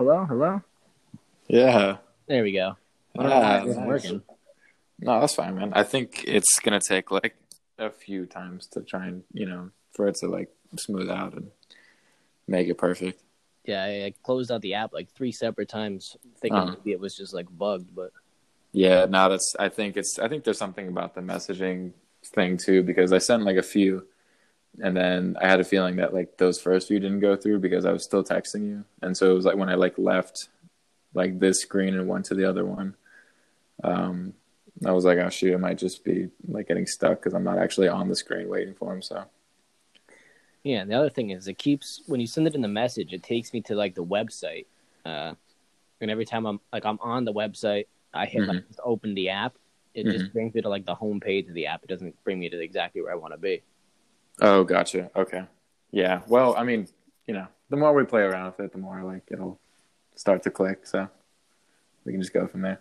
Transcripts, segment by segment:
Hello, hello. Yeah. There we go. I don't know Ah, why nice. working. No, that's fine, man. I think it's gonna take like a few times to try and you know for it to like smooth out and make it perfect. Yeah, I, I closed out the app like three separate times, thinking Uh-huh. maybe it was just like bugged. But Yeah, no, that's. I think it's. I think there's something about the messaging thing too because I sent like a few, and then I had a feeling that like those first few didn't go through because I was still texting you, and so it was like when I like left, like this screen and went to the other one, um, I was like, oh shoot, it might just be like getting stuck because I'm not actually on the screen waiting for him. So yeah, and the other thing is, it keeps when you send it in the message, it takes me to like the website, uh, and every time I'm like I'm on the website, I hit like open the app. It just brings me to like the home page of the app. It doesn't bring me to exactly where I want to be. Oh, gotcha. Okay, yeah. Well, I mean, you know, the more we play around with it, the more like it'll start to click. So we can just go from there.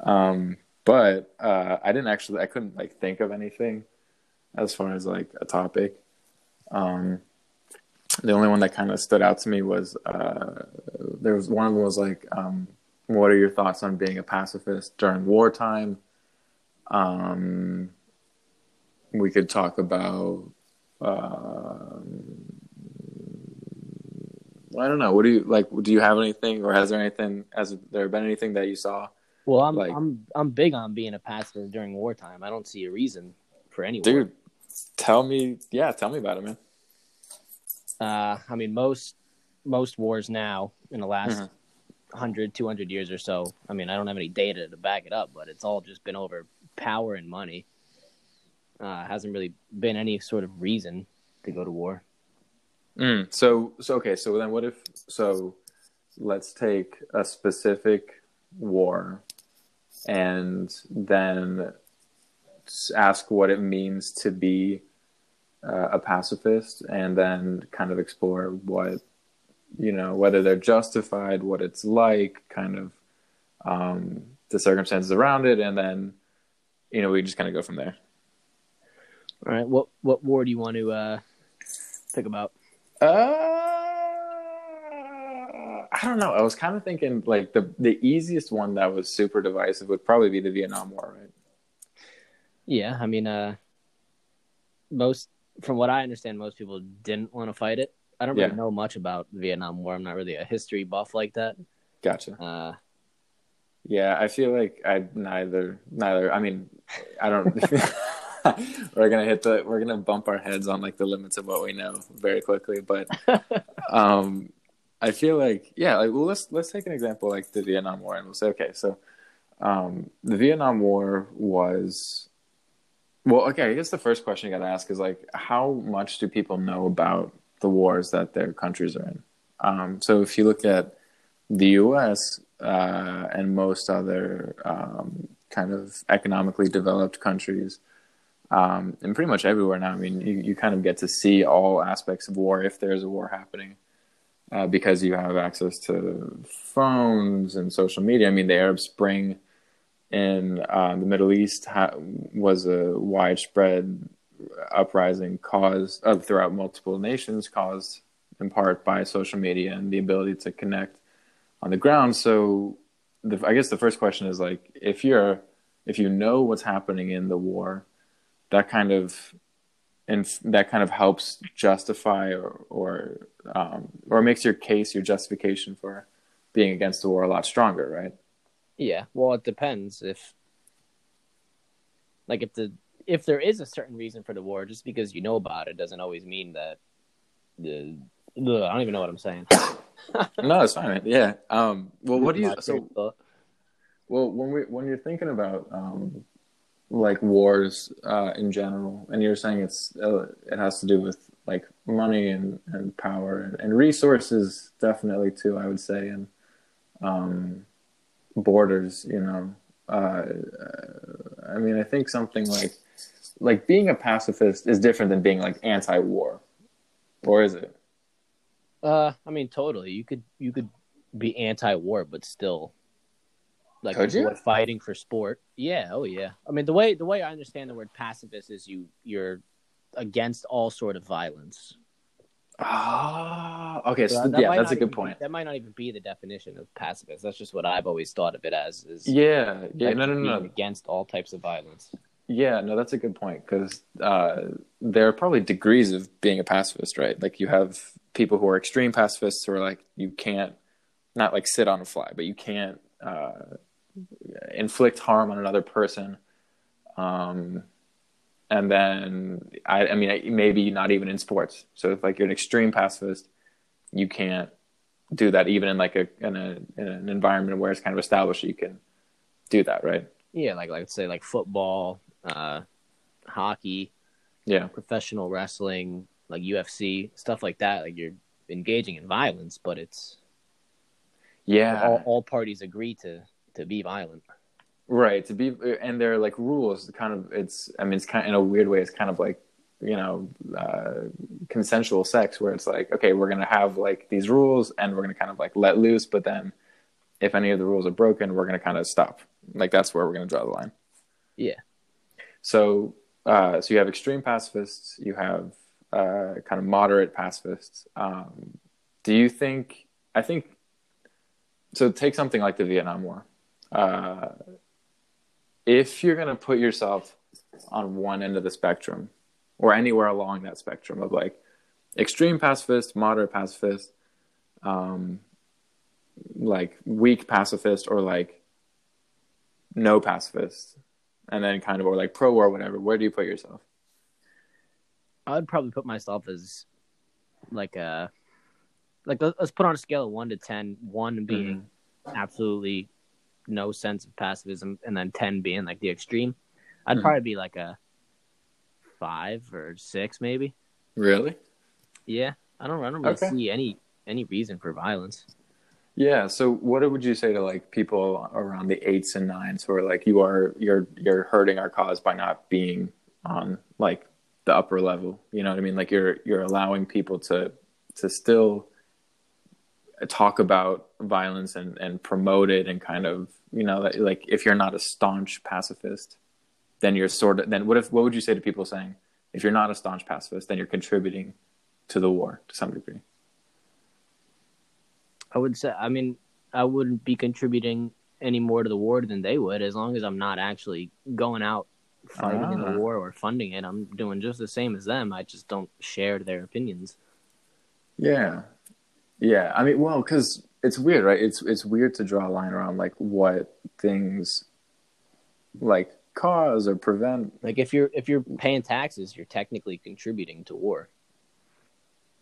Um, but uh, I didn't actually, I couldn't like think of anything as far as like a topic. Um, the only one that kind of stood out to me was uh, there was one of them was like, um, what are your thoughts on being a pacifist during wartime? Um, we could talk about. um I don't know. What do you like? Do you have anything, or has there anything? Has there been anything that you saw? Well, I'm Like- I'm I'm big on being a pacifist during wartime. I don't see a reason for anyone. Dude, tell me. Yeah, tell me about it, man. Uh, I mean, most most wars now in the last Mhm. 100, 200 years or so. I mean, I don't have any data to back it up, but it's all just been over power and money. Uh, hasn't really been any sort of reason to go to war. Mm, so, so okay. So then, what if? So, let's take a specific war, and then ask what it means to be uh, a pacifist, and then kind of explore what you know, whether they're justified, what it's like, kind of um, the circumstances around it, and then you know, we just kind of go from there. All right, what what war do you want to uh, think about? Uh, I don't know. I was kind of thinking like the the easiest one that was super divisive would probably be the Vietnam War, right? Yeah, I mean, uh, most from what I understand, most people didn't want to fight it. I don't really Yeah. know much about the Vietnam War. I'm not really a history buff like that. Gotcha. Uh, Yeah, I feel like I neither neither. I mean, I don't. we're gonna hit the. We're gonna bump our heads on like the limits of what we know very quickly, but um, I feel like yeah. Like, well, let's let's take an example like the Vietnam War, and we'll say okay, so um, the Vietnam War was. Well, okay. I guess the first question you got to ask is like, how much do people know about the wars that their countries are in? Um, so if you look at the U.S. Uh, and most other um, kind of economically developed countries, um, and pretty much everywhere now. I mean, you, you kind of get to see all aspects of war if there's a war happening, uh, because you have access to phones and social media. I mean, the Arab Spring in uh, the Middle East ha- was a widespread uprising caused uh, throughout multiple nations, caused in part by social media and the ability to connect on the ground. So, the, I guess the first question is like, if you're, if you know what's happening in the war, that kind of, and that kind of helps justify or or um, or makes your case, your justification for being against the war a lot stronger, right? yeah, well, it depends if, like, if the if there is a certain reason for the war, just because you know about it doesn't always mean that the. I don't even know what I'm saying. no, it's fine. Yeah. Um, well, what do you? So, train of thought. well, when we when you're thinking about um, like wars uh, in general, and you're saying it's uh, it has to do with like money and, and power and, and resources, definitely too. I would say, and um, borders. You know, uh, I mean, I think something like like being a pacifist is different than being like anti-war, or is it? Uh, I mean, totally. You could you could be anti-war, but still, like, Could you? enjoy fighting for sport. Yeah. Oh, yeah. I mean, the way the way I understand the word pacifist is you you're against all sort of violence. Ah, okay. So, So that yeah, that's a good point. That might not even be the definition of pacifist. That's just what I've always thought of it as. Is Yeah, yeah. like No, no, no. Against all types of violence. Yeah, no, that's a good point because uh, there are probably degrees of being a pacifist, right? Like you have people who are extreme pacifists who are like you can't not like sit on a fly, but you can't uh, inflict harm on another person. Um, and then I, I mean, maybe not even in sports. So if like you're an extreme pacifist, you can't do that even in like a in a in an environment where it's kind of established you can do that, right? Yeah, like like say like football, uh, hockey, Yeah. professional wrestling, like UFC, stuff like that. Like you're engaging in violence, but it's Yeah. all, all parties agree to to be violent. Right. To be and they're like rules kind of it's I mean it's kind of in a weird way it's kind of like you know uh, consensual sex where it's like okay we're gonna have like these rules and we're gonna kind of like let loose but then if any of the rules are broken we're gonna kind of stop like that's where we're gonna draw the line. Yeah. So uh, so you have extreme pacifists you have uh, kind of moderate pacifists. Um, do you think I think so take something like the Vietnam War. Uh, if you're going to put yourself on one end of the spectrum or anywhere along that spectrum of like extreme pacifist, moderate pacifist, um, like weak pacifist, or like no pacifist, and then kind of or like pro war, whatever, where do you put yourself? I would probably put myself as like a like let- let's put on a scale of one to ten. One being absolutely no sense of pacifism, and then ten being like the extreme. I'd Mhm. probably be like a five or six, maybe. Really? Yeah, I don't. I don't really Okay. see any any reason for violence. Yeah. So, what would you say to like people around the eights and nines who are like, you are you're you're hurting our cause by not being on like the upper level? You know what I mean? Like you're you're allowing people to to still talk about violence and and promote it and kind of you know like if you're not a staunch pacifist, then you're sort of then what if what would you say to people saying if you're not a staunch pacifist, then you're contributing to the war to some degree? I would say. I mean, I wouldn't be contributing any more to the war than they would, as long as I'm not actually going out fighting in Ah. the war or funding it. I'm doing just the same as them. I just don't share their opinions. Yeah, yeah. I mean, well, because it's weird, right? It's it's weird to draw a line around like what things like cause or prevent. Like if you're if you're paying taxes, you're technically contributing to war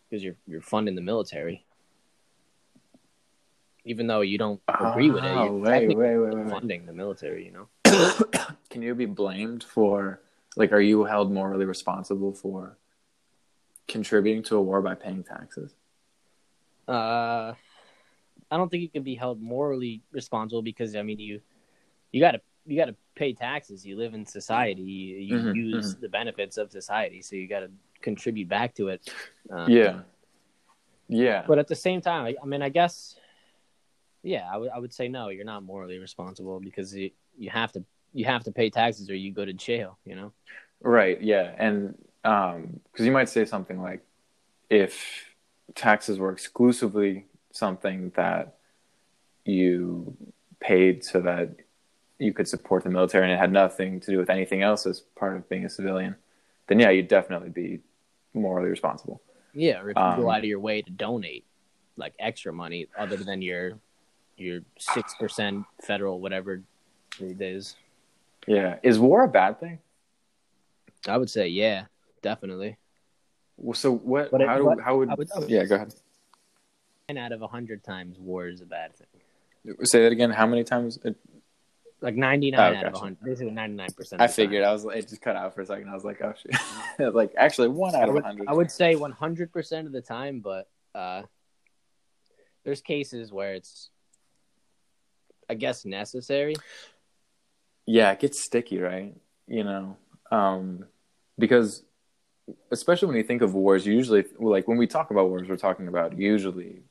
because you're you're funding the military, even though you don't agree with it. Oh, You're wait, wait, wait, wait. funding the military. You know. Can you be blamed for like? Are you held morally responsible for contributing to a war by paying taxes? Uh, I don't think you can be held morally responsible because I mean you you got to you got to pay taxes. You live in society. You, you Mhm, use the benefits of society, so you got to contribute back to it. Uh, yeah, yeah. But at the same time, I, I mean, I guess, yeah, I would I would say no. You're not morally responsible because you you have to you have to pay taxes or you go to jail. You know. Right. Yeah. And because you might say something like, if taxes were exclusively something that you paid so that you could support the military and it had nothing to do with anything else as part of being a civilian, then yeah, you'd definitely be morally responsible. Yeah, or if you Um, go out of your way to donate like extra money other than your your six percent federal whatever it is. Yeah. Is war a bad thing? I would say yeah, definitely. Well, So what? But it- how do? but how would? I would- I would- yeah. Go ahead. Nine out of a hundred times war is a bad thing. Say that again. How many times? It, Like ninety nine Oh, out of gotcha. hundred. Basically ninety nine percent. I figured. I was. It just cut out for a second. I was like, oh shit. like actually, one out I of a hundred. I would say one hundred percent of the time, but uh, there's cases where it's, I guess, necessary. yeah it gets sticky right you know um because especially when you think of wars usually like when we talk about wars we're talking about usually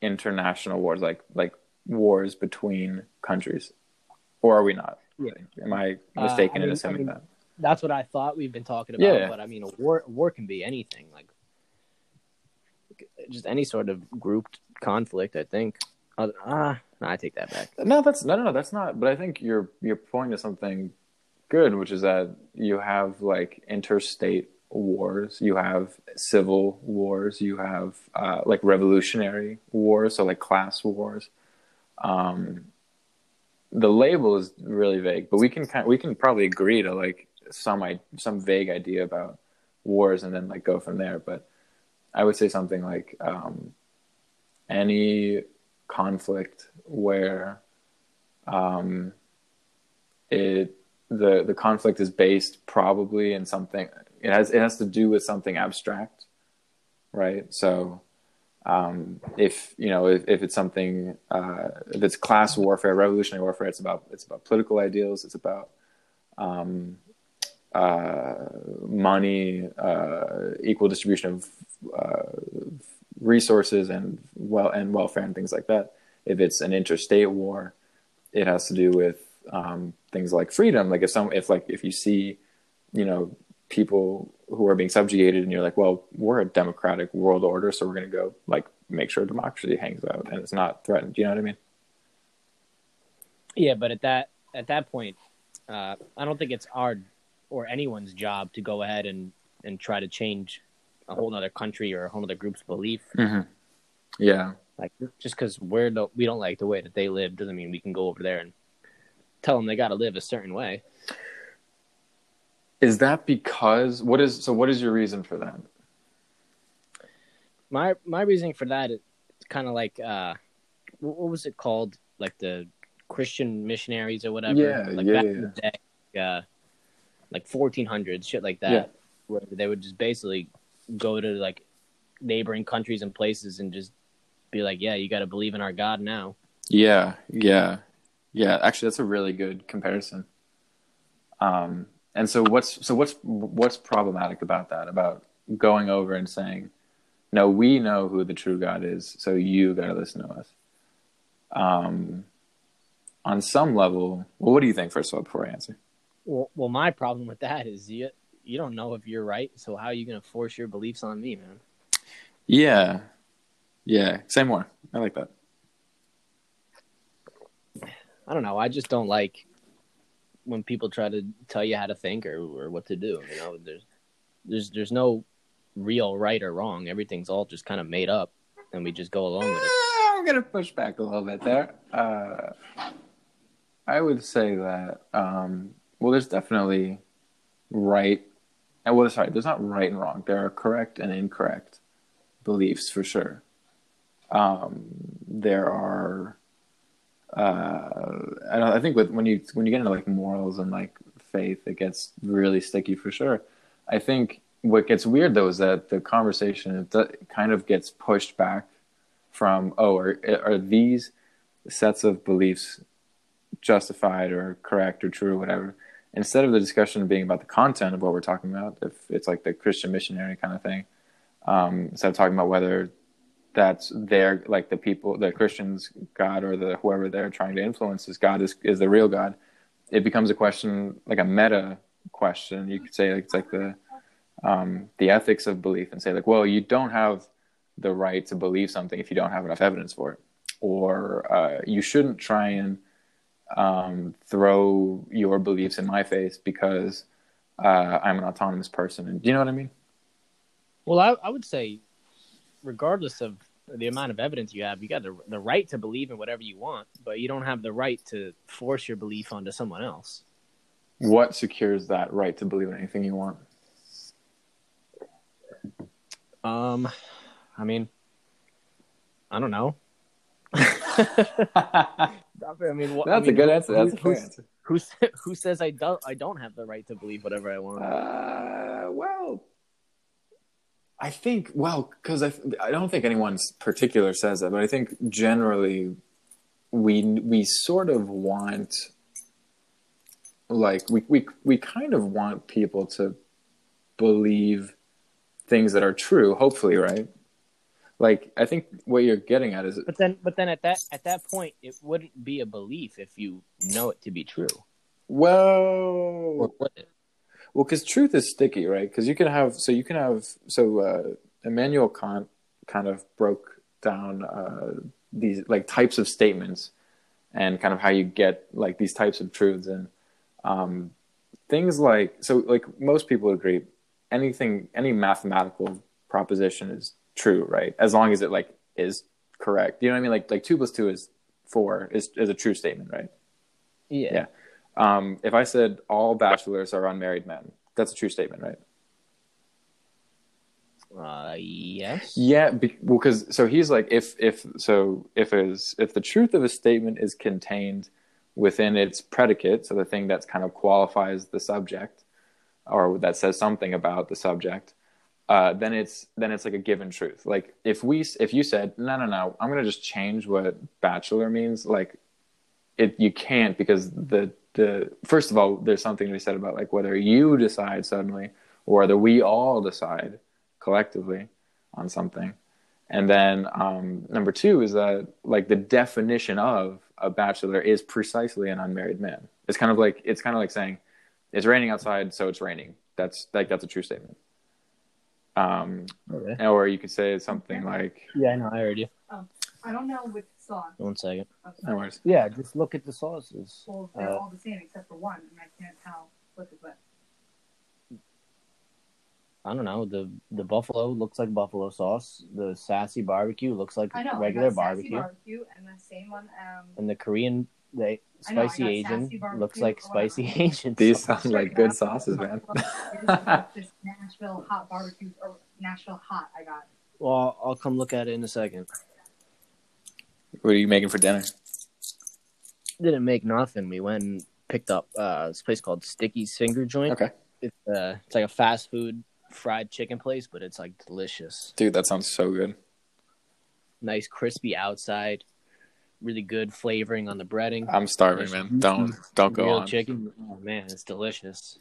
international wars like like wars between countries or are we not Yeah. am i Uh, mistaken I in mean- assuming I mean- that That's what I thought we've been talking about. Yeah. But I mean, a war, war can be anything. Like just any sort of grouped conflict. I think. Ah, uh, no, I take that back. No, that's no, no, no, that's not. But I think you're you're pointing to something good, which is that you have like interstate wars, you have civil wars, you have uh, like revolutionary wars, so like class wars. Um, the label is really vague, but we can kind we can probably agree to like some some vague idea about wars and then like go from there. But I would say something like um, any conflict where um, it the the conflict is based probably in something it has it has to do with something abstract, right? So um, if you know if, if it's something uh, if it's class warfare, revolutionary warfare, it's about it's about political ideals, it's about um, uh, money, uh, equal distribution of uh, resources and well and welfare and things like that. If it's an interstate war, it has to do with um, things like freedom. Like if some if like if you see, you know, people who are being subjugated and you're like, well, we're a democratic world order, so we're going to go like make sure democracy hangs out and it's not threatened. You know what I mean? Yeah, but at that at that point, uh, I don't think it's our or anyone's job to go ahead and and try to change a whole other country or a whole other group's belief. Mm-hmm. Yeah, like just because we're the, we don't like the way that they live doesn't mean we can go over there and tell them they got to live a certain way. Is that because what is so? What is your reason for that? My my reasoning for that is kind of like uh, what, what, was it called? Like the Christian missionaries or whatever. Yeah, like yeah, back yeah. in the day, uh, like 1400s, shit like that, Yeah. where they would just basically go to like neighboring countries and places and just be like, "Yeah, you got to believe in our God now." Yeah, yeah, yeah. Actually, that's a really good comparison. Um, and so what's so what's what's problematic about that? About going over and saying, "No, we know who the true God is, so you got to listen to us." Um, on some level, well, what do you think? First of all, before I answer, Well, well, my problem with that is you you don't know if you're right, so how are you going to force your beliefs on me, man? yeah, yeah. Say more. I like that. I don't know. I just don't like when people try to tell you how to think or, or what to do. You know, there's there's there's no real right or wrong. Everything's all just kind of made up, and we just go along with it. Uh, I'm gonna push back a little bit there. Uh, I would say that um, well, there's definitely right. And well, sorry, there's not right and wrong. There are correct and incorrect beliefs for sure. Um, there are. Uh, I, don't, I think with when you when you get into like morals and like faith, it gets really sticky for sure. I think what gets weird though is that the conversation kind of gets pushed back from oh are are these sets of beliefs justified or correct or true or whatever instead of the discussion being about the content of what we're talking about if it's like the christian missionary kind of thing um, instead of talking about whether that's their like the people the christians god or the whoever they're trying to influence is god is, is the real god. It becomes a question like a meta question. You could say like it's like the um, the ethics of belief and say like well you don't have the right to believe something if you don't have enough evidence for it. Or uh, you shouldn't try and um, throw your beliefs in my face because uh, i'm an autonomous person. And do you know what i mean? Well, I, I would say, regardless of the amount of evidence you have, you got the, the right to believe in whatever you want, but you don't have the right to force your belief onto someone else. what secures that right to believe in anything you want Um, I mean, I don't know. I mean, what, I that's a good answer that's a who- fair answer Who sa- who says I don't I don't have the right to believe whatever I want? Uh, well, I think well because I I don't think anyone particular says that, but I think generally we we sort of want like we we we kind of want people to believe things that are true, hopefully, right? Like I think what you're getting at is But then, but then at that at that point, it wouldn't be a belief if you know it to be true. Or well, would it? Well, because truth is sticky, right? Because you can have so you can have so uh, Immanuel Kant kind of broke down uh, these like types of statements and kind of how you get like these types of truths and um, things like so like most people agree anything any mathematical proposition is true right? As long as it like is correct. You know what i mean? Like like two plus two is four is, is a true statement right? Yeah. yeah um, if i said all bachelors are unmarried men that's a true statement right Uh, yes. Yeah, be, well, because so he's like, if if so, if is if the truth of a statement is contained within its predicate, so the thing that's kind of qualifies the subject, or that says something about the subject, uh, then it's then it's like a given truth. Like if we if you said no no no, I'm gonna just change what bachelor means, like it you can't because the the first of all, there's something to be said about like whether you decide suddenly or whether we all decide collectively on something. And then um, number two is that like the definition of a bachelor is precisely an unmarried man. It's kind of like it's kind of like saying it's raining outside, so it's raining. That's like that's a true statement. Um, Okay. or you could say something like, Yeah, I know. I heard you. I don't know which sauce. One second. no worries. Yeah, just look at the sauces. Well, they're Uh, all the same except for one, and I can't tell what is what. I don't know. The the buffalo looks like buffalo sauce. The sassy barbecue looks like I know. regular I got sassy barbecue. barbecue, and the same one. Um, And the Korean, the I know, spicy Asian looks like spicy Asian. These sauce. sound like good sauces, man. this Nashville hot barbecue or Nashville hot. I got. Well, I'll come look at it in a second. What are you making for dinner? Didn't make nothing. We went and picked up uh, this place called Sticky's Finger Joint. Okay, It's uh, it's like a fast food fried chicken place, but it's like delicious. dude, that sounds so good. Nice crispy outside, really good flavoring on the breading. I'm starving, man. Don't don't go Real on. chicken. Oh man, it's delicious.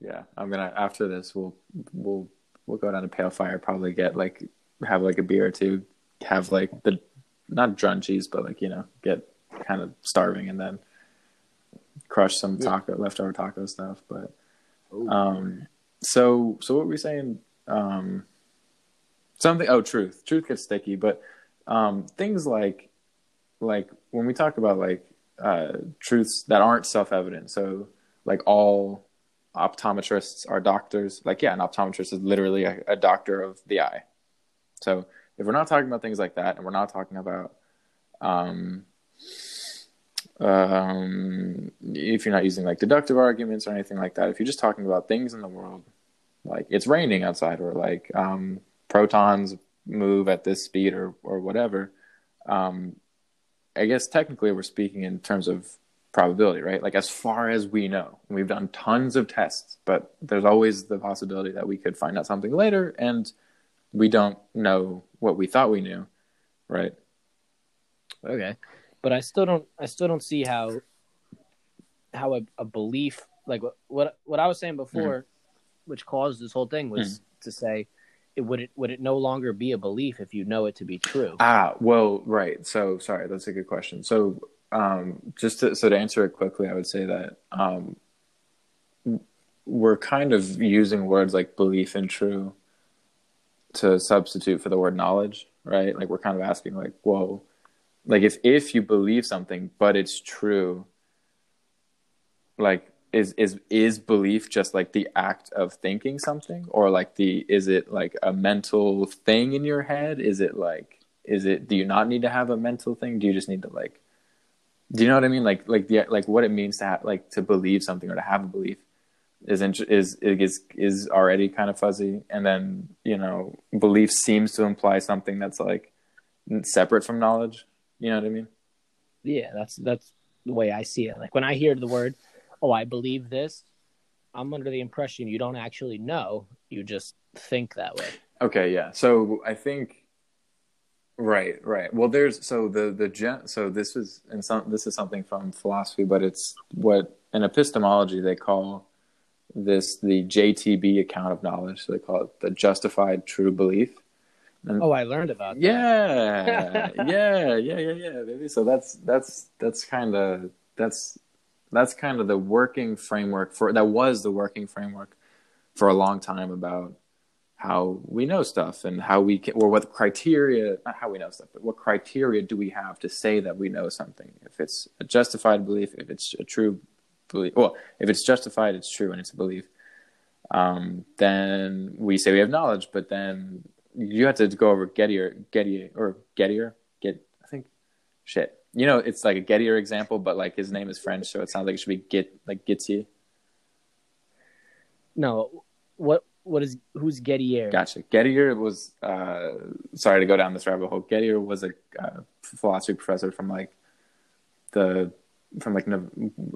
Yeah, I'm gonna after this we'll we'll we'll go down to Pale Fire, probably get like have like a beer or two, have like the not drunchies, but like you know get kind of starving and then crush some Yeah. taco leftover taco stuff. But Ooh. um, so so what were we saying? Um, something. Oh, truth. Truth gets sticky, but um, things like like when we talk about like uh, truths that aren't self evident. So like all optometrists are doctors. Like yeah, an optometrist is literally a, a doctor of the eye. So if we're not talking about things like that, and we're not talking about um, um, if you're not using like deductive arguments or anything like that, if you're just talking about things in the world, like it's raining outside or like um, protons move at this speed or or whatever, um, I guess technically we're speaking in terms of probability, right? Like as far as we know, we've done tons of tests, but there's always the possibility that we could find out something later and we don't know what we thought we knew, right? Okay, but I still don't. I still don't see how how a, a belief like what what I was saying before, which caused this whole thing was to say, it would it would it no longer be a belief if you know it to be true? Ah, well, right. So, sorry, that's a good question. So, um, just to, so to answer it quickly, I would say that um, we're kind of using words like belief and true to substitute for the word knowledge, right? Like we're kind of asking, like, whoa, like if if you believe something but it's true, like is is is belief just like the act of thinking something? Or like the is it like a mental thing in your head? Is it like is it do you not need to have a mental thing? Do you just need to like do you know what i mean? Like like the like what it means to have like to believe something or to have a belief is is is is already kind of fuzzy and then you know belief seems to imply something that's like separate from knowledge you know what i mean Yeah, that's that's the way I see it. Like when I hear the word, "Oh, I believe this," I'm under the impression you don't actually know; you just think that way. Okay, yeah. So I think right, right. Well, there's so the the gen, so this is and some this is something from philosophy, but it's what in epistemology they call this the JTB account of knowledge. So they call it the justified true belief. And Oh, I learned about that. yeah, yeah, yeah, yeah, yeah, baby. So that's that's that's kind of that's that's kind of the working framework for that was the working framework for a long time about how we know stuff and how we can, or what criteria, not how we know stuff, but what criteria do we have to say that we know something? If it's a justified belief, if it's a true belief, well, if it's justified, it's true and it's a belief, um, then we say we have knowledge, but then you have to go over Gettier, Gettier, or Gettier, get, I think, shit. You know, it's like a Gettier example, but like his name is French, so it sounds like it should be Get, like Gettier. No, what what is who's Gettier? Gotcha. Gettier was uh, sorry to go down this rabbit hole. Gettier was a uh, philosophy professor from like the from like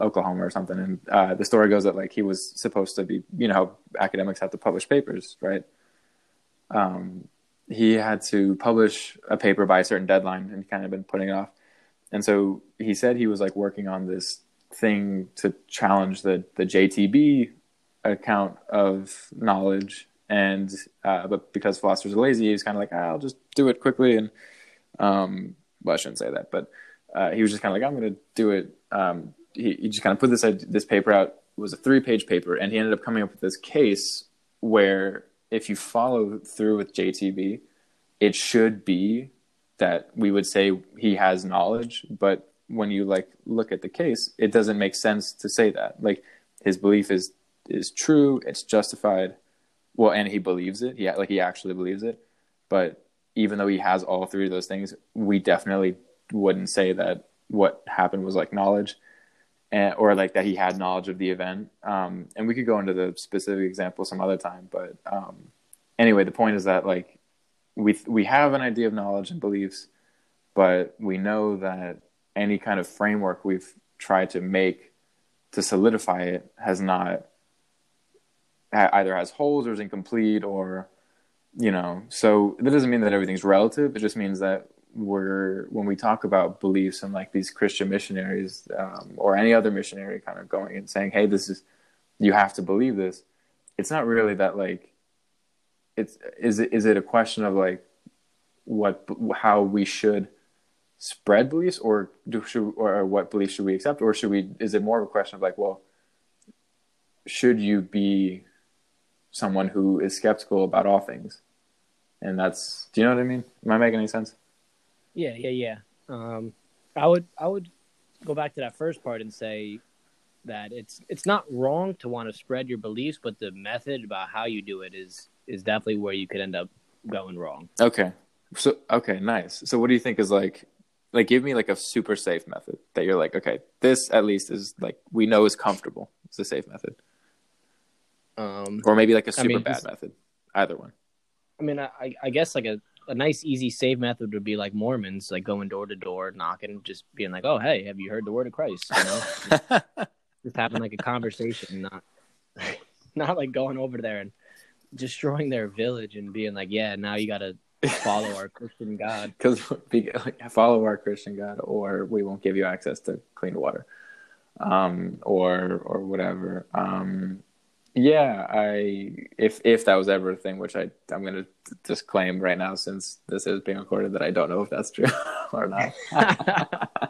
Oklahoma or something, and uh, the story goes that like he was supposed to be, you know, academics have to publish papers, right? Um, he had to publish a paper by a certain deadline, and he kind of been putting it off. And so he said he was like working on this thing to challenge the the JTB account of knowledge and uh, but because philosophers are lazy he's kind of like ah, i'll just do it quickly and um, well i shouldn't say that but uh, he was just kind of like i'm going to do it um, he, he, just kind of put this this paper out it was a three page paper and he ended up coming up with this case where if you follow through with jtb it should be that we would say he has knowledge but when you like look at the case it doesn't make sense to say that like his belief is is true, it's justified. Well, and he believes it. He like he actually believes it. But even though he has all three of those things, we definitely wouldn't say that what happened was like knowledge, and, or like that he had knowledge of the event. Um, and we could go into the specific example some other time. But um, anyway, the point is that like we we have an idea of knowledge and beliefs, but we know that any kind of framework we've tried to make to solidify it has not either has holes or is incomplete or you know so that doesn't mean that everything's relative it just means that we're when we talk about beliefs and like these christian missionaries um, or any other missionary kind of going and saying hey this is you have to believe this it's not really that like it's is it is it a question of like what how we should spread beliefs or do should or what beliefs should we accept or should we is it more of a question of like well should you be someone who is skeptical about all things. And that's do you know what I mean? Am I making any sense? Yeah, yeah, yeah. Um, I would I would go back to that first part and say that it's it's not wrong to want to spread your beliefs, but the method about how you do it is is definitely where you could end up going wrong. Okay. So okay, nice. So what do you think is like like give me like a super safe method that you're like, okay, this at least is like we know is comfortable. It's a safe method. Um, or maybe like a super I mean, bad method. Either one. I mean, I, I guess like a, a nice, easy, save method would be like Mormons, like going door to door, knocking, just being like, "Oh, hey, have you heard the word of Christ?" You know, just, just having like a conversation, not not like going over there and destroying their village and being like, "Yeah, now you got to follow our Christian God." Because follow our Christian God, or we won't give you access to clean water, um, or or whatever. Um, yeah, I if if that was ever a thing, which I I'm gonna just claim right now since this is being recorded that I don't know if that's true or not.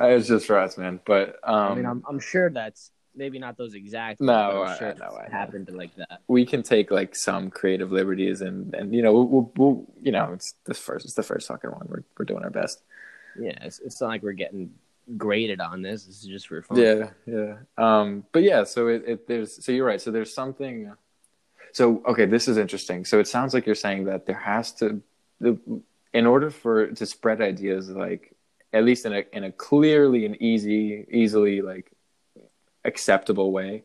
it's just for us, man. But um, I mean, I'm I'm sure that's maybe not those exact. No, i sure no, happened to like that. We can take like some creative liberties, and and you know we'll, we'll, we'll you know it's the first it's the first fucking one. We're we're doing our best. Yeah, it's, it's not like we're getting graded on this. This is just for fun. Yeah, yeah. Um, but yeah, so it, it there's so you're right. So there's something. So okay, this is interesting. So it sounds like you're saying that there has to, the, in order for to spread ideas, like at least in a in a clearly and easy, easily like acceptable way,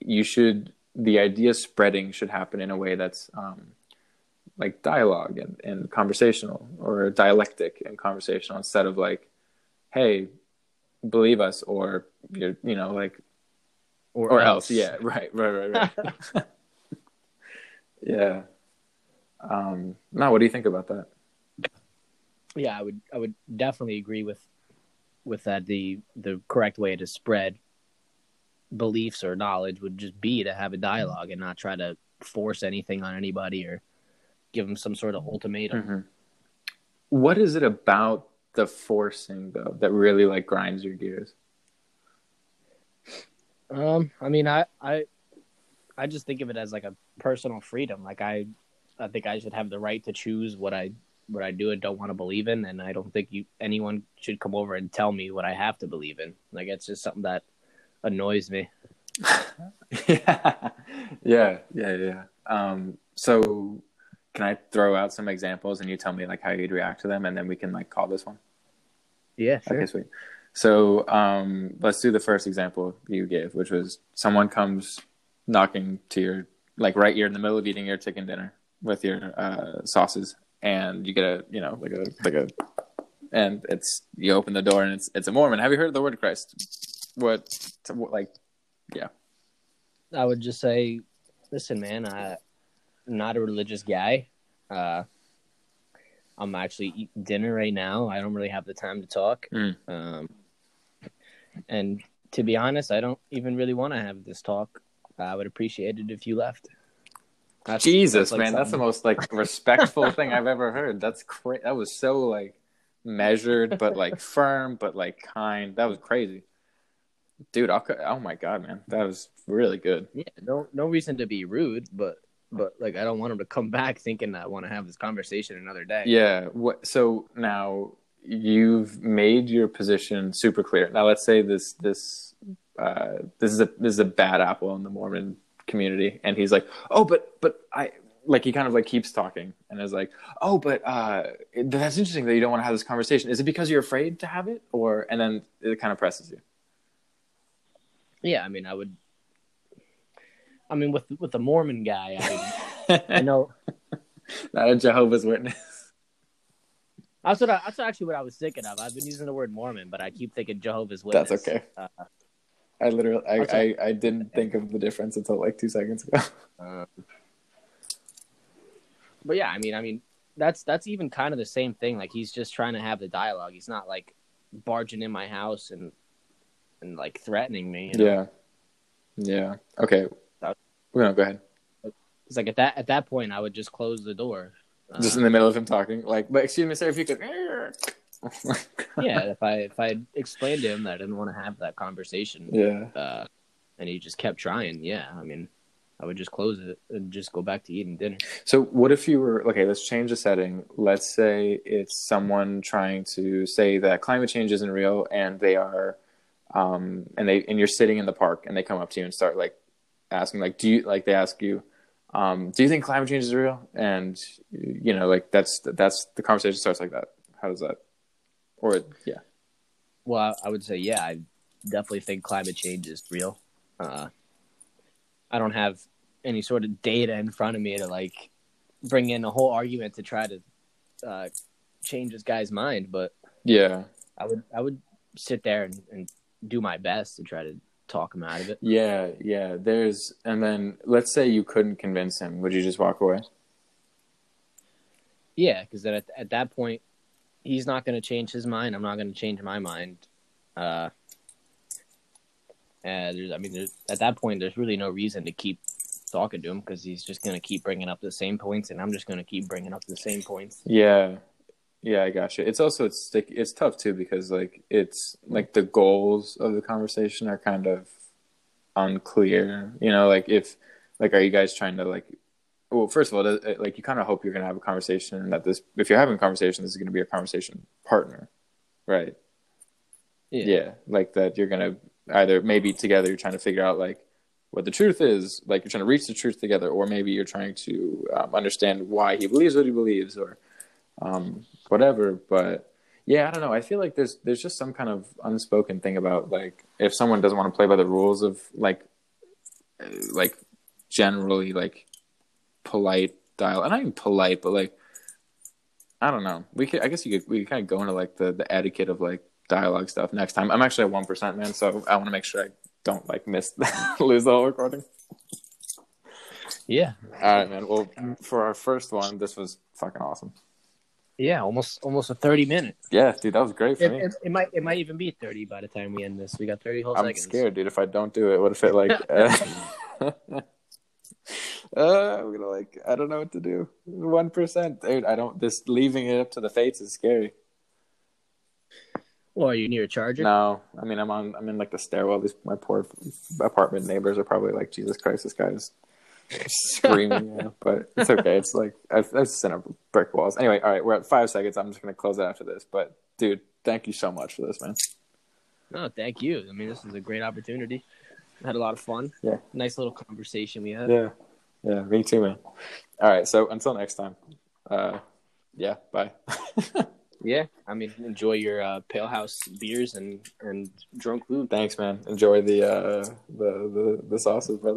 you should the idea spreading should happen in a way that's um, like dialogue and, and conversational or dialectic and conversational instead of like hey believe us or you're you know like or, or else. else. yeah right right right right yeah um now what do you think about that yeah i would i would definitely agree with with that the the correct way to spread beliefs or knowledge would just be to have a dialogue and not try to force anything on anybody or give them some sort of ultimatum mm-hmm. what is it about the forcing though that really like grinds your gears? Um, I mean, I I I just think of it as like a personal freedom. Like I, I think I should have the right to choose what I what I do and don't want to believe in, and I don't think you anyone should come over and tell me what I have to believe in. Like it's just something that annoys me. yeah, yeah, yeah, yeah. Um, so can I throw out some examples and you tell me like how you'd react to them, and then we can like call this one? Yeah, sure. Okay, sweet. So um, let's do the first example you gave, which was someone comes knocking to your like right you're in the middle of eating your chicken dinner with your uh, sauces, and you get a you know like a like a and it's you open the door and it's it's a Mormon. Have you heard of the word of Christ? What like yeah. I would just say, listen, man, I, I'm not a religious guy. Uh, I'm actually eating dinner right now. I don't really have the time to talk. Mm. Um, and to be honest, I don't even really want to have this talk. I would appreciate it if you left. That's, Jesus, that's like man, something. that's the most like respectful thing I've ever heard. That's cra- That was so like measured, but like firm, but like kind. That was crazy, dude. I'll, oh my god, man, that was really good. Yeah, no, no reason to be rude, but but like I don't want him to come back thinking I want to have this conversation another day. Yeah. What? So now you've made your position super clear. Now let's say this this uh, this is a this is a bad apple in the Mormon community, and he's like, oh, but but I like he kind of like keeps talking and is like, oh, but uh, that's interesting that you don't want to have this conversation. Is it because you're afraid to have it, or and then it kind of presses you? Yeah, I mean, I would. I mean, with with the Mormon guy, I, I know. Not a Jehovah's Witness. That's what I, that's actually what I was thinking of. I've been using the word Mormon, but I keep thinking Jehovah's Witness. That's okay. Uh, I literally, I, I, I, didn't think of the difference until like two seconds ago. Um, but yeah, I mean, I mean, that's that's even kind of the same thing. Like he's just trying to have the dialogue. He's not like barging in my house and and like threatening me. You know? Yeah, yeah. Okay, no, go ahead. It's like at that at that point, I would just close the door. Just uh, in the middle of him talking, like, but excuse me, sir, if you could. yeah, if I if I explained to him that I didn't want to have that conversation, yeah, uh, and he just kept trying, yeah, I mean, I would just close it and just go back to eating dinner. So, what if you were okay? Let's change the setting. Let's say it's someone trying to say that climate change isn't real, and they are, um, and they and you're sitting in the park, and they come up to you and start like asking, like, do you like? They ask you, um, do you think climate change is real? And you know, like that's that's the conversation starts like that. How does that? Or yeah. Well, I would say yeah. I definitely think climate change is real. Uh, I don't have any sort of data in front of me to like bring in a whole argument to try to uh, change this guy's mind, but yeah, I would I would sit there and, and do my best to try to talk him out of it. Yeah, yeah. There's and then let's say you couldn't convince him, would you just walk away? Yeah, because at, at that point, he's not going to change his mind. I'm not going to change my mind. Uh, and I mean, at that point, there's really no reason to keep talking to him because he's just going to keep bringing up the same points, and I'm just going to keep bringing up the same points. Yeah, yeah, I got you. It's also it's it's tough too because like it's like the goals of the conversation are kind of unclear. You know, like if like are you guys trying to like well first of all like you kind of hope you're going to have a conversation and that this if you're having a conversation this is going to be a conversation partner right yeah. yeah like that you're going to either maybe together you're trying to figure out like what the truth is like you're trying to reach the truth together or maybe you're trying to um, understand why he believes what he believes or um, whatever. But yeah, I don't know. I feel like there's there's just some kind of unspoken thing about like if someone doesn't want to play by the rules of like uh, like generally like polite dial, and not even polite, but like I don't know. We could I guess you could we could kind of go into like the the etiquette of like dialogue stuff next time. I'm actually a one percent man, so I want to make sure I don't like miss lose the whole recording. Yeah. All right, man. Well, for our first one, this was fucking awesome. Yeah, almost almost a thirty minutes. Yeah, dude, that was great for it, me. It, it, might it might even be thirty by the time we end this. We got thirty whole I'm seconds. I'm scared, dude. If I don't do it, what if it like? uh, uh, I'm gonna like I don't know what to do. One percent, dude. I don't. This leaving it up to the fates is scary. Well, are you near a charger? No, I mean I'm on. I'm in like the stairwell. These my poor apartment neighbors are probably like, Jesus Christ, this guy guy's screaming. Yeah, but it's okay. It's like I've, I've sent up brick walls. Anyway, all right, we're at five seconds. I'm just gonna close it after this. But dude, thank you so much for this, man. No, thank you. I mean, this is a great opportunity. I had a lot of fun. Yeah. Nice little conversation we had. Yeah, yeah, me too, man. All right, so until next time. Uh, yeah, bye. Yeah. I mean, enjoy your uh, Pale House beers and and drunk food. Thanks, man. Enjoy the uh, the the the sauces, brother.